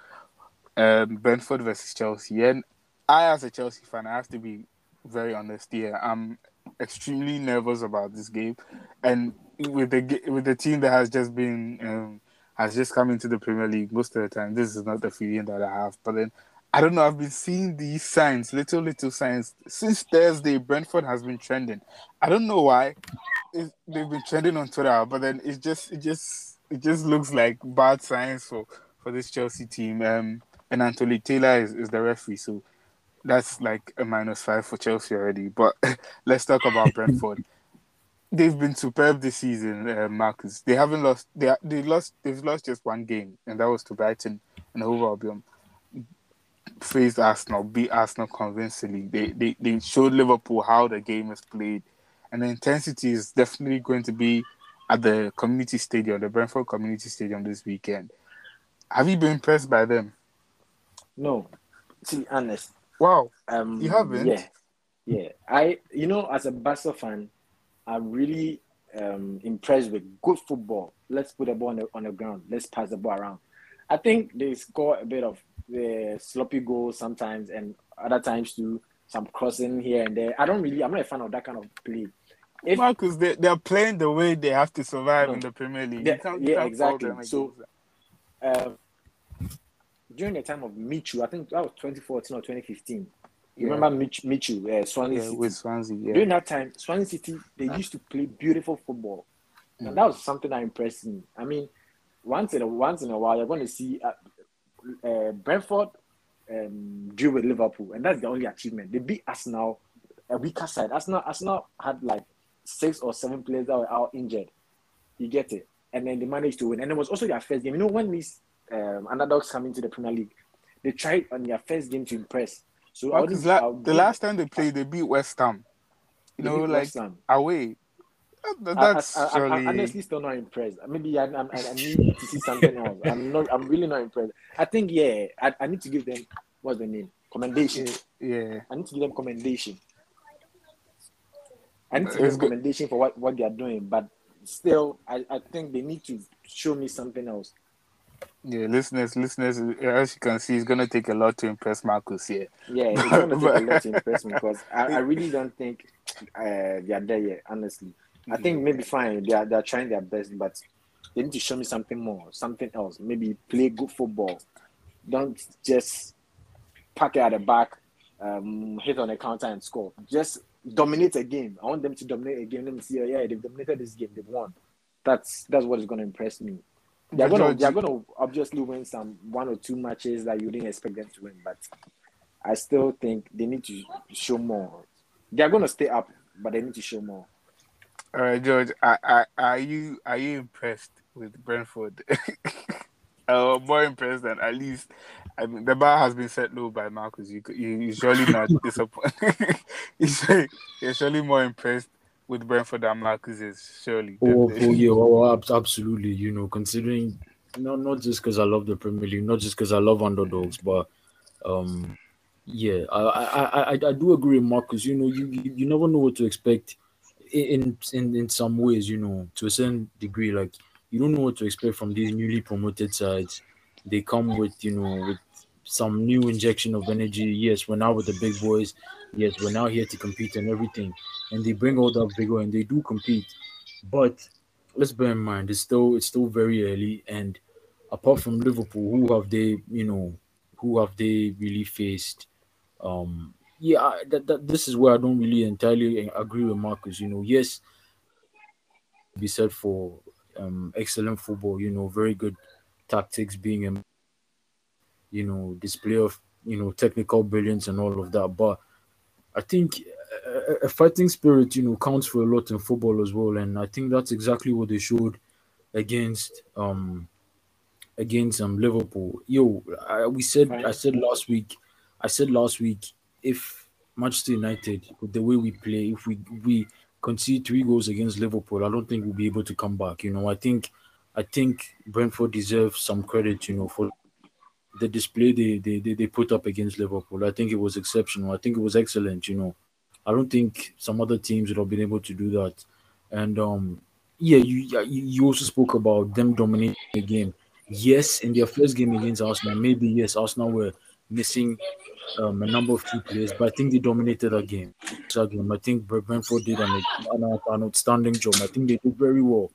Um, Brentford versus Chelsea, and I, as a Chelsea fan, I have to be very honest here. I'm extremely nervous about this game, and with the with the team that has just been um, has just come into the Premier League most of the time, this is not the feeling that I have. But then I don't know. I've been seeing these signs, little little signs since Thursday. Brentford has been trending. I don't know why. It, they've been trending on Twitter, but then it just it just it just looks like bad signs for for this Chelsea team. Um, and Anthony Taylor is, is the referee, so that's like a minus five for Chelsea already. But *laughs* let's talk about Brentford. They've been superb this season, uh, Marcus. They haven't lost. They they lost. They've lost just one game, and that was to Brighton and Hove Albion. Faced Arsenal, beat Arsenal convincingly. They, they they showed Liverpool how the game is played, and the intensity is definitely going to be at the community stadium, the Brentford Community Stadium this weekend. Have you been impressed by them? No, to be honest. Wow, Um, You haven't? Yeah, yeah. I, you know, as a Barca fan, I'm really um, impressed with good football. Let's put the ball on the, on the ground. Let's pass the ball around. I think they score a bit of the sloppy goals sometimes, and other times too, some crossing here and there. I don't really. I'm not a fan of that kind of play. If Marcus, they they are playing the way they have to survive No. in the Premier League. Yeah, You can't- yeah, can't exactly. So- against uh, during the time of Michu, I think that was 2014 or 2015. You Yeah. remember Mich- Michu, uh, Swansea yeah, City? with Swansea, yeah. During that time, Swansea City they used to play beautiful football, Mm. and that was something that impressed me. I mean, once in a once in a while, you're going to see uh, uh, Brentford um, deal with Liverpool, and that's the only achievement. They beat Arsenal, a weaker side. Arsenal, Arsenal had like six or seven players that were out injured. You get it, and then they managed to win. And it was also their first game. You know, when these um, underdogs come into the Premier League, they tried on their first game to impress. So all Marcus, these- la- I'll the last time they played, they beat West Ham. You know, like West Ham. away. That's I, I, surely. I'm honestly still not impressed. Maybe I, I, I need to see *laughs* something else. I'm not. I'm really not impressed. I think yeah. I, I need to give them what's the name? Commendation. yeah. I need to give them commendation. I need to give them commendation for what, what they are doing, but still, I, I think they need to show me something else. Yeah, listeners, listeners, as you can see, it's gonna take a lot to impress Marcus here. Yeah, it's *laughs* going to take a lot to impress me because I, I really don't think uh, they are there yet. Honestly, I think maybe fine. They are they are trying their best, but they need to show me something more, something else. Maybe play good football. Don't just pack it at the back, um, hit on the counter and score. Just dominate a game. I want them to dominate a game. Let me see. oh, Yeah, they've dominated this game. They've won. That's that's what is going to impress me. They're gonna they're gonna obviously win some one or two matches that you didn't expect them to win, but I still think they need to show more. They're gonna stay up, but they need to show more. All right, George, I, I, are you are you impressed with Brentford? *laughs* uh, more impressed than at least. I mean, the bar has been set low by Marcus. You you you're surely not *laughs* disappointed. *laughs* you're, surely, you're surely more impressed with Brentford than Marcus is. Surely. Oh, oh yeah, oh, absolutely. You know, considering not not just because I love the Premier League, not just because I love underdogs, but um, yeah, I I, I I do agree, with Marcus. You know, you you you never know what to expect in in in some ways. You know, to a certain degree, like you don't know what to expect from these newly promoted sides. They come with you know with some new injection of energy. Yes, we're now with the big boys. Yes, we're now here to compete and everything and they bring all that vigor and they do compete. But let's bear in mind it's still it's still very early and apart from Liverpool, who have they, you know, who have they really faced? Um yeah, I- that, that this is where I don't really entirely agree with Marcus. You know, yes, be said for um excellent football, you know, very good tactics being a you know display of you know technical brilliance and all of that. But I think a, a fighting spirit, you know, counts for a lot in football as well, and I think that's exactly what they showed against um against um Liverpool. Yo, I, we said I said last week, I said last week if Manchester United with the way we play, if we we concede three goals against Liverpool, I don't think we'll be able to come back. You know, I think I think Brentford deserves some credit, you know, for the display they, they, they, they put up against Liverpool. I think it was exceptional. I think it was excellent. You know, I don't think some other teams would have been able to do that. And um, yeah, you you also spoke about them dominating the game. Yes, in their first game against Arsenal, maybe yes, Arsenal were missing um, a number of key players, but I think they dominated that game. I think Brentford did an, an, an outstanding job. I think they did very well.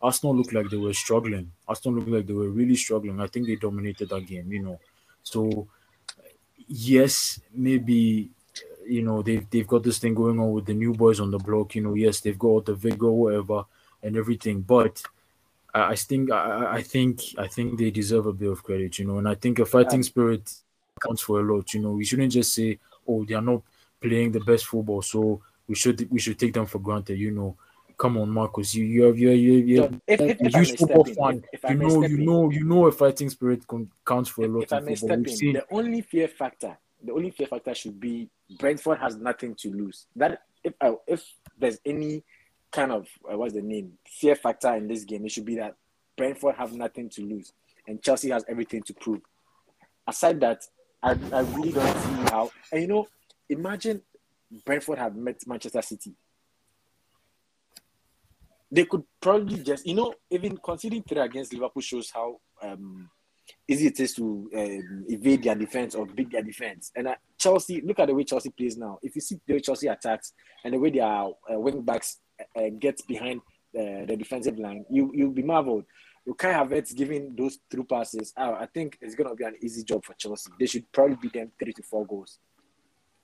Arsenal looked like they were struggling. Arsenal looked like they were really struggling. I think they dominated that game, you know. So yes, maybe you know they've they've got this thing going on with the new boys on the block. You know, yes, they've got the vigor, whatever, and everything. But I, I think I, I think I think they deserve a bit of credit, you know. And I think a fighting spirit counts for a lot. You know, we shouldn't just say, "Oh, they are not playing the best football," so we should we should take them for granted. You know, come on, Marcus, you you have you you you if huge football fan. You know you know you know a fighting spirit counts for a lot. If I may step in, seen... the only fear factor, the only fear factor should be Brentford has nothing to lose. That if uh, if there's any kind of uh, what's the name fear factor in this game, it should be that Brentford have nothing to lose and Chelsea has everything to prove. Aside that, I, I really don't see how. And you know, imagine Brentford have met Manchester City. They could probably just, you know, even conceding three against Liverpool shows how um, easy it is to um, evade their defense or beat their defense. And uh, Chelsea, look at the way Chelsea plays now. If you see the way Chelsea attacks and the way their uh, wing backs uh, get behind uh, the defensive line, you you'll be marveled. You can't have it giving those through passes. Oh, I think it's going to be an easy job for Chelsea. They should probably beat them three to four goals.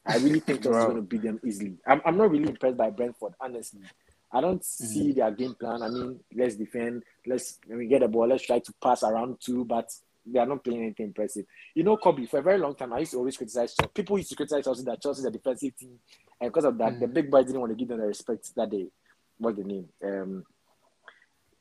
I really think Chelsea's wow. going to beat them easily. I'm, I'm not really impressed by Brentford, honestly. I don't see mm. their game plan. I mean, let's defend, let's when we get the ball, let's try to pass around too, but they are not playing anything impressive. You know, Kobe, for a very long time, I used to always criticize Chelsea. People used to criticize Chelsea that Chelsea is a defensive team, and because of that, mm. the big boys didn't want to give them the respect that they, what's the name? Um,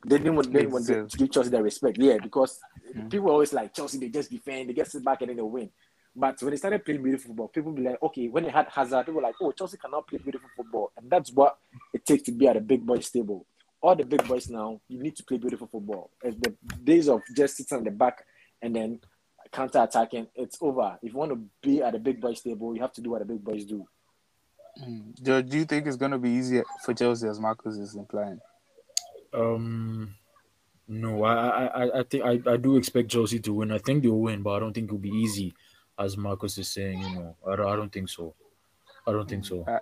they didn't want, they didn't want to give Chelsea the respect. Yeah, because mm. people always like Chelsea, they just defend, they get sit back and then they win. But when they started playing beautiful football, people be like, okay, when they had Hazard, people were like, oh, Chelsea cannot play beautiful football. And that's what it takes to be at a big boys table. All the big boys now, you need to play beautiful football. It's the days of just sitting on the back and then counter attacking, it's over. If you want to be at a big boys table, you have to do what the big boys do. Mm. Do, do you think it's going to be easier for Chelsea as Marcus is implying? Um, no, I, I, I think I, I do expect Chelsea to win. I think they'll win, but I don't think it'll be easy, as Marcus is saying. You know, I don't, I don't think so. I don't think so. I,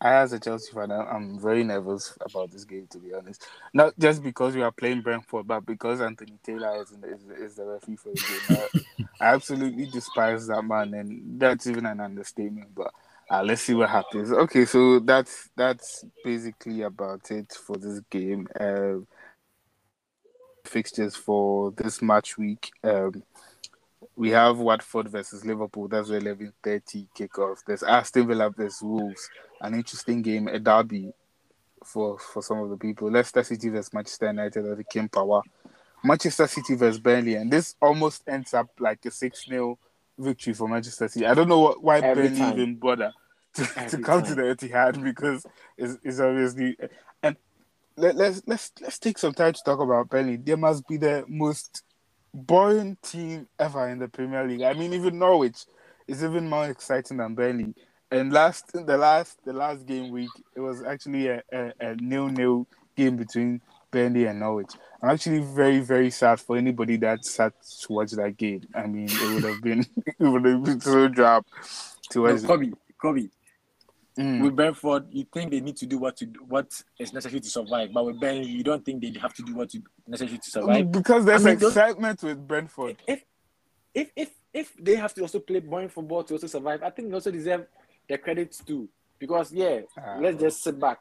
I as a Chelsea fan, I'm very nervous about this game. To be honest, not just because we are playing Brentford, but because Anthony Taylor is the, is, is the referee for the game. I, I absolutely despise that man, and that's even an understatement. But uh, let's see what happens. Okay, so that's that's basically about it for this game. Uh, fixtures for this match week. Um, we have Watford versus Liverpool. That's eleven thirty kickoff. There's Aston Villa versus Wolves. An interesting game, a derby for for some of the people. Leicester City versus Manchester United at the King Power. Manchester City versus Burnley, and this almost ends up like a six 0 victory for Manchester City. I don't know what, why Every Burnley even bother to, *laughs* to come time. to the Etihad because it's, it's obviously and let, let's let's let's take some time to talk about Burnley. They must be the most boring team ever in the Premier League. I mean, even Norwich is even more exciting than Burnley. And last the last the last game week, it was actually a, a, a nil nil game between Burnley and Norwich. I'm actually very, very sad for anybody that sat to watch that game. I mean, it would have been *laughs* it would have been so drab to watch. No, Kobe, Kobe. Mm. With Brentford, you think they need to do what to do, what is necessary to survive, but with Burnley, you don't think they have to do what to necessary to survive. Because there's I mean, excitement with Brentford. If if if if they have to also play boring football to also survive, I think they also deserve their credits too. Because yeah, uh, let's just sit back,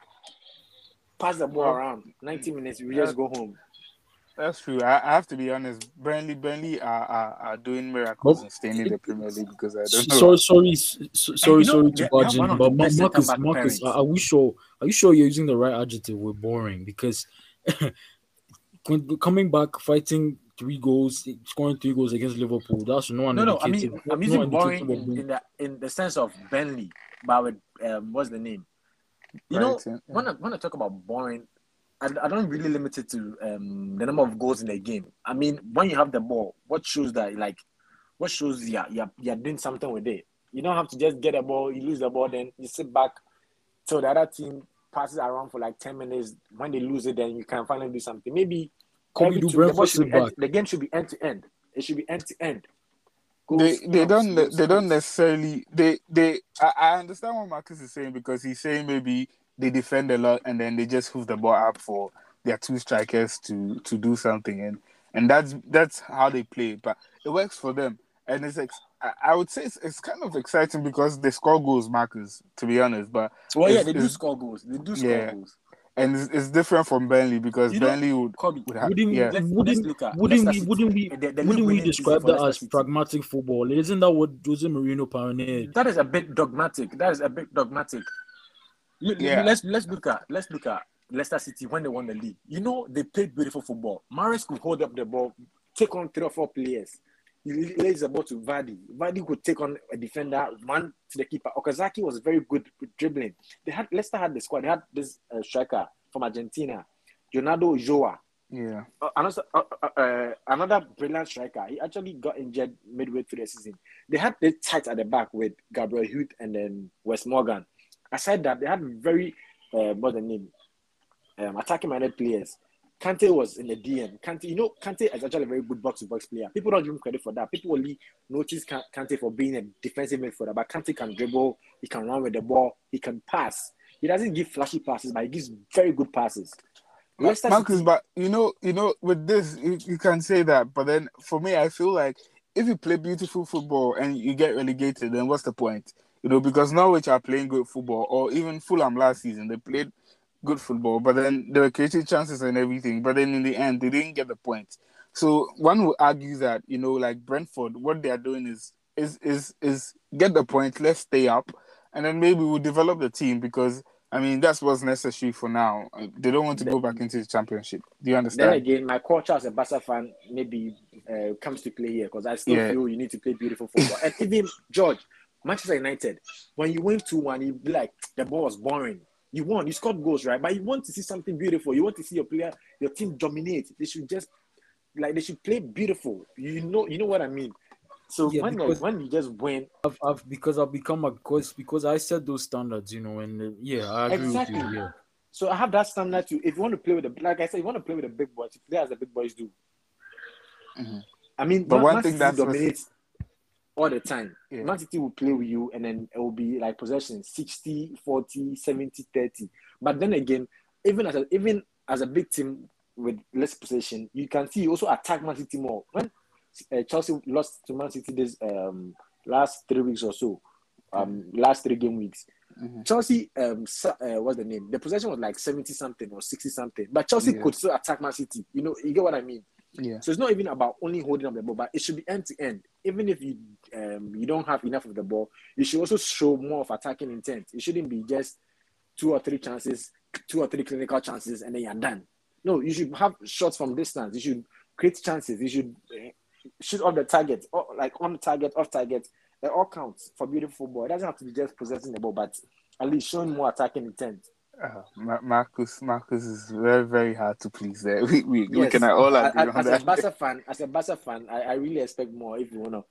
pass the ball well, around. 90 minutes, we just go home. That's true. I, I, have to be honest. Burnley, Burnley are, are, are doing miracles and staying in the Premier League because I don't know. Sorry, sorry, sorry, sorry to barge in, but Marcus, Marcus, are we sure? Are you sure you're using the right adjective? We're boring because *laughs* coming back, fighting three goals, scoring three goals against Liverpool. That's no one. No, no. I mean, I'm using no boring in, in, the in the sense of Burnley, but with um, what's the name? You right, know, yeah. when I, when I talk about boring, I, I don't really limit it to um, the number of goals in a game. I mean, when you have the ball, what shows that like what shows you're, you're, you're doing something with it. You don't have to just get a ball, you lose the ball, then you sit back till the other team passes around for like 10 minutes. When they lose it, then you can finally do something. Maybe Come every do two- the, should be end, the game should be end to end. It should be end to end. They they don't they don't necessarily they they I, I understand what Marcus is saying because he's saying maybe they defend a lot and then they just hoof the ball up for their two strikers to to do something and and that's that's how they play but it works for them and it's ex- I, I would say it's, it's kind of exciting because they score goals Marcus to be honest but Well, yeah, they do score goals. They do score Yeah. goals. And it's, it's different from Burnley because You know- Burnley would, Kobe, would have Wouldn't, yeah Let's- wouldn't, let's at wouldn't we, wouldn't we, The- the wouldn't we describe that as pragmatic football? Isn't that what Jose Mourinho pioneered? That is a bit dogmatic. That is a bit dogmatic. L- l- Yeah. Let's let's look at let's look at Leicester City when they won the league. You know they played beautiful football. Mahrez could hold up the ball, take on three or four players. He lays the ball to Vardy. Vardy could take on a defender, run to the keeper. Okazaki was very good with dribbling. They had Leicester had the squad. They had this uh, striker from Argentina, Leonardo Ulloa. yeah Uh, another uh, uh, uh, another brilliant striker. He actually got injured midway through the season. They had the tight at the back with Gabriel Huth and then Wes Morgan. Aside that, they had very uh, what's the name? Um, attacking minded players. Kante was in the DM. Kante, you know, Kante is actually a very good box to box player. People don't give him credit for that. People only notice Kan- Kante for being a defensive midfielder, but Kante can dribble, he can run with the ball, he can pass. He doesn't give flashy passes, but he gives very good passes. Marcus, but you know, you know, with this, you, you can say that. But then, for me, I feel like if you play beautiful football and you get relegated, then what's the point? You know, because Norwich are playing good football, or even Fulham last season, they played good football, but then they were creating chances and everything. But then in the end, they didn't get the points. So one would argue that you know, like Brentford, what they are doing is is is is get the point, let's stay up, and then maybe we'll develop the team because. I mean, that's what's necessary for now. They don't want to go back into the championship. Do you understand? Then again, my culture as a Barca fan maybe uh, comes to play here because I still Yeah. feel you need to play beautiful football. and even George, Manchester United, when you win 2 1, you be like, the ball was boring. You won, you scored goals, right? But you want to see something beautiful. You want to see your player, your team dominate. They should just like they should play beautiful. You know, you know what I mean. So Yeah, when because- when you just win, I've, I've because I've become a because because I set those standards, you know, and uh, yeah, I agree Exactly. with you. Yeah, so I have that standard too. If you want to play with the like I said, you want to play with the big boys, you play as the big boys do. Mhm. I mean, But one thing City that's- dominates all the time. Yeah. Man City will play with you and then it will be like possession 60, 40, 70, 30. But then again, even as a even as a big team with less possession, you can see you also attack Man City more. When uh, Chelsea lost to Man City this um last three weeks or so, um last three game weeks, Mhm. Chelsea um uh, what's the name? The possession was like 70 something or 60 something. But Chelsea Yeah. could still attack Man City. You know, you get what I mean? Yeah. So it's not even about only holding up the ball, but it should be end to end. Even if you um, you don't have enough of the ball, you should also show more of attacking intent. It shouldn't be just two or three chances, two or three clinical chances, and then you're done. No, you should have shots from distance. You should create chances. You should uh, shoot off the target, or like on target, off target. It all counts for beautiful football. It doesn't have to be just possessing the ball, but at least showing more attacking intent. Uh, Marcus, Marcus is very, very hard to please. There, *laughs* we we, we Yes. can all agree a- on as a that. Barca *laughs* fan, as a Barca fan, I, I really expect more if you wanna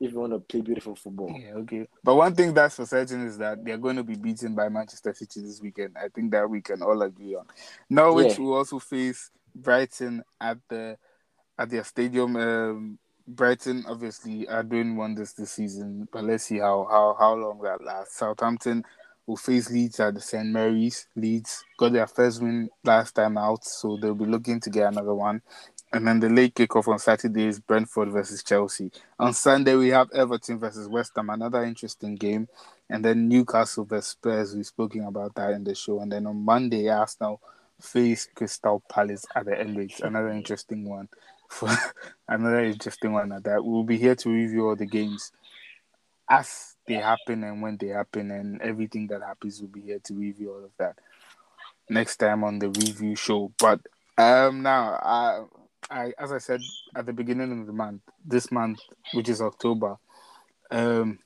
if you wanna play beautiful football. Yeah, okay. But one thing that's for certain is that they're going to be beaten by Manchester City this weekend. I think that we can all agree on. Norwich Yeah. will also face Brighton at the at their stadium. Um, Brighton obviously are doing wonders this season, but let's see how how how long that lasts. Southampton will face Leeds at the St Mary's. Leeds got their first win last time out, so they'll be looking to get another one. And then the late kickoff on Saturday is Brentford versus Chelsea. On Sunday, we have Everton versus West Ham, another interesting game. And then Newcastle versus Spurs, we've spoken about that in the show. And then on Monday, Arsenal face Crystal Palace at the Emirates, another interesting one. *laughs* For another interesting one at that. We'll be here to review all the games as they happen and when they happen, and everything that happens. We'll be here to review all of that next time on the review show. But um, now, I, I, as I said at the beginning of the month, this month, which is October, um,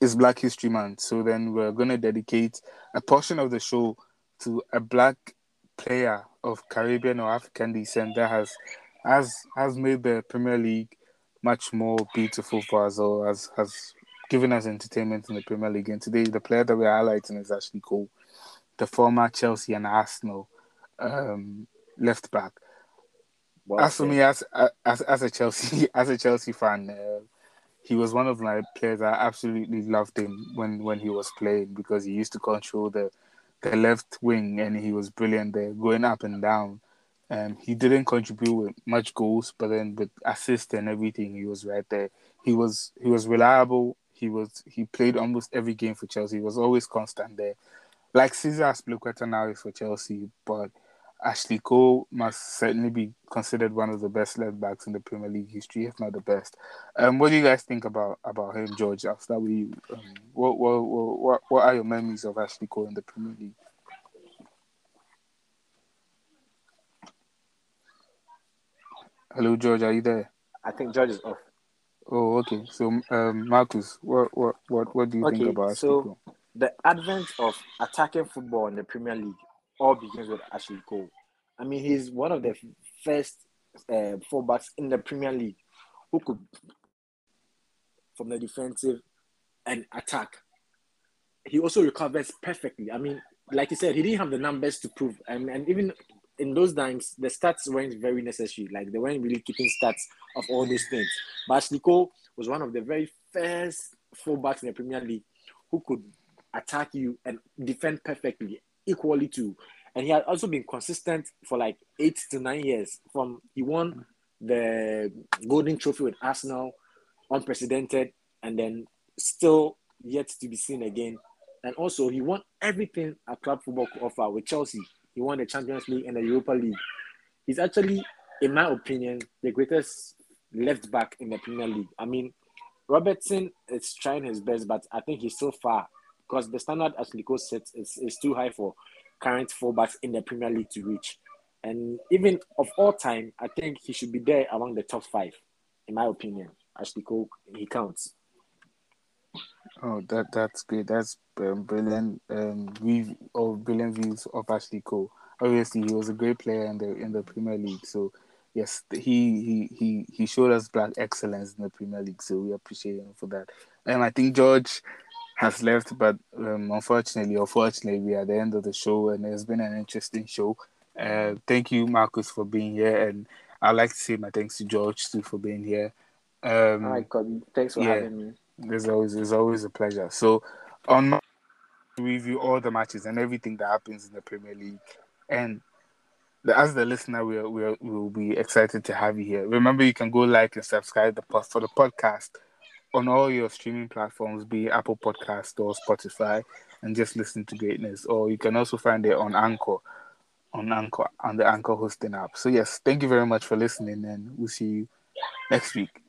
is Black History Month. So then we're going to dedicate a portion of the show to a black player of Caribbean or African descent that has has has made the Premier League much more beautiful for us or has has given us entertainment in the Premier League. And today, the player that we're highlighting is actually called the former Chelsea and Arsenal um, left back. Well, as for me, as as as a Chelsea *laughs* as a Chelsea fan, uh, he was one of my players. I absolutely loved him when when he was playing because he used to control the the left wing and he was brilliant there, going up and down. Um, he didn't contribute with much goals, but then with assists and everything, he was right there. He was he was reliable. He was he played almost every game for Chelsea. He was always constant there. Like Cesar Azpilicueta now is for Chelsea, but Ashley Cole must certainly be considered one of the best left backs in the Premier League history, if not the best. Um, what do you guys think about about him, George? I'll start with you. Um, what, what what what are your memories of Ashley Cole in the Premier League? Hello, George. Are you there? I think George is off. Oh, okay. So, um, Marcus, what what what what do you okay, think about Ashley so Cole? The advent of attacking football in the Premier League all begins with Ashley Cole. I mean, he's one of the first uh, fullbacks in the Premier League who could, from the defensive and attack. He also recovers perfectly. I mean, like you said, he didn't have the numbers to prove, and, and even in those times, the stats weren't very necessary. Like they weren't really keeping stats of all those things. But Cole was one of the very first fullbacks in the Premier League who could attack you and defend perfectly equally too. And he had also been consistent for like eight to nine years. From he won the Golden Trophy with Arsenal, unprecedented, and then still yet to be seen again. And also, he won everything a club football could offer with Chelsea. He won the Champions League and the Europa League. He's actually, in my opinion, the greatest left back in the Premier League. I mean, Robertson is trying his best, but I think he's so far because the standard as Nico sets is, is too high for current fullbacks in the Premier League to reach. And even of all time, I think he should be there among the top five, in my opinion. Ashley Cole, he counts. Oh, that that's great. That's um, brilliant. Um, view or brilliant views of Ashley Cole. Obviously, he was a great player in the in the Premier League. So yes, he he he he showed us black excellence in the Premier League. So we appreciate him for that. And I think George has left, but um, unfortunately, unfortunately, we are at the end of the show, and it's been an interesting show. Uh, thank you, Marcus, for being here, and I'd like to say my thanks to George too for being here. Um, right, Kobe. Thanks for yeah, having me. There's always, it's always a pleasure. So, on my review all the matches and everything that happens in the Premier League, and as the listener, we'll, we'll, we'll be excited to have you here. Remember, you can go like and subscribe the for the podcast on all your streaming platforms, be Apple Podcast or Spotify, and just listen to greatness. Or you can also find it on Anchor, on Anchor, on the Anchor hosting app. So yes, thank you very much for listening, and we'll see you next week.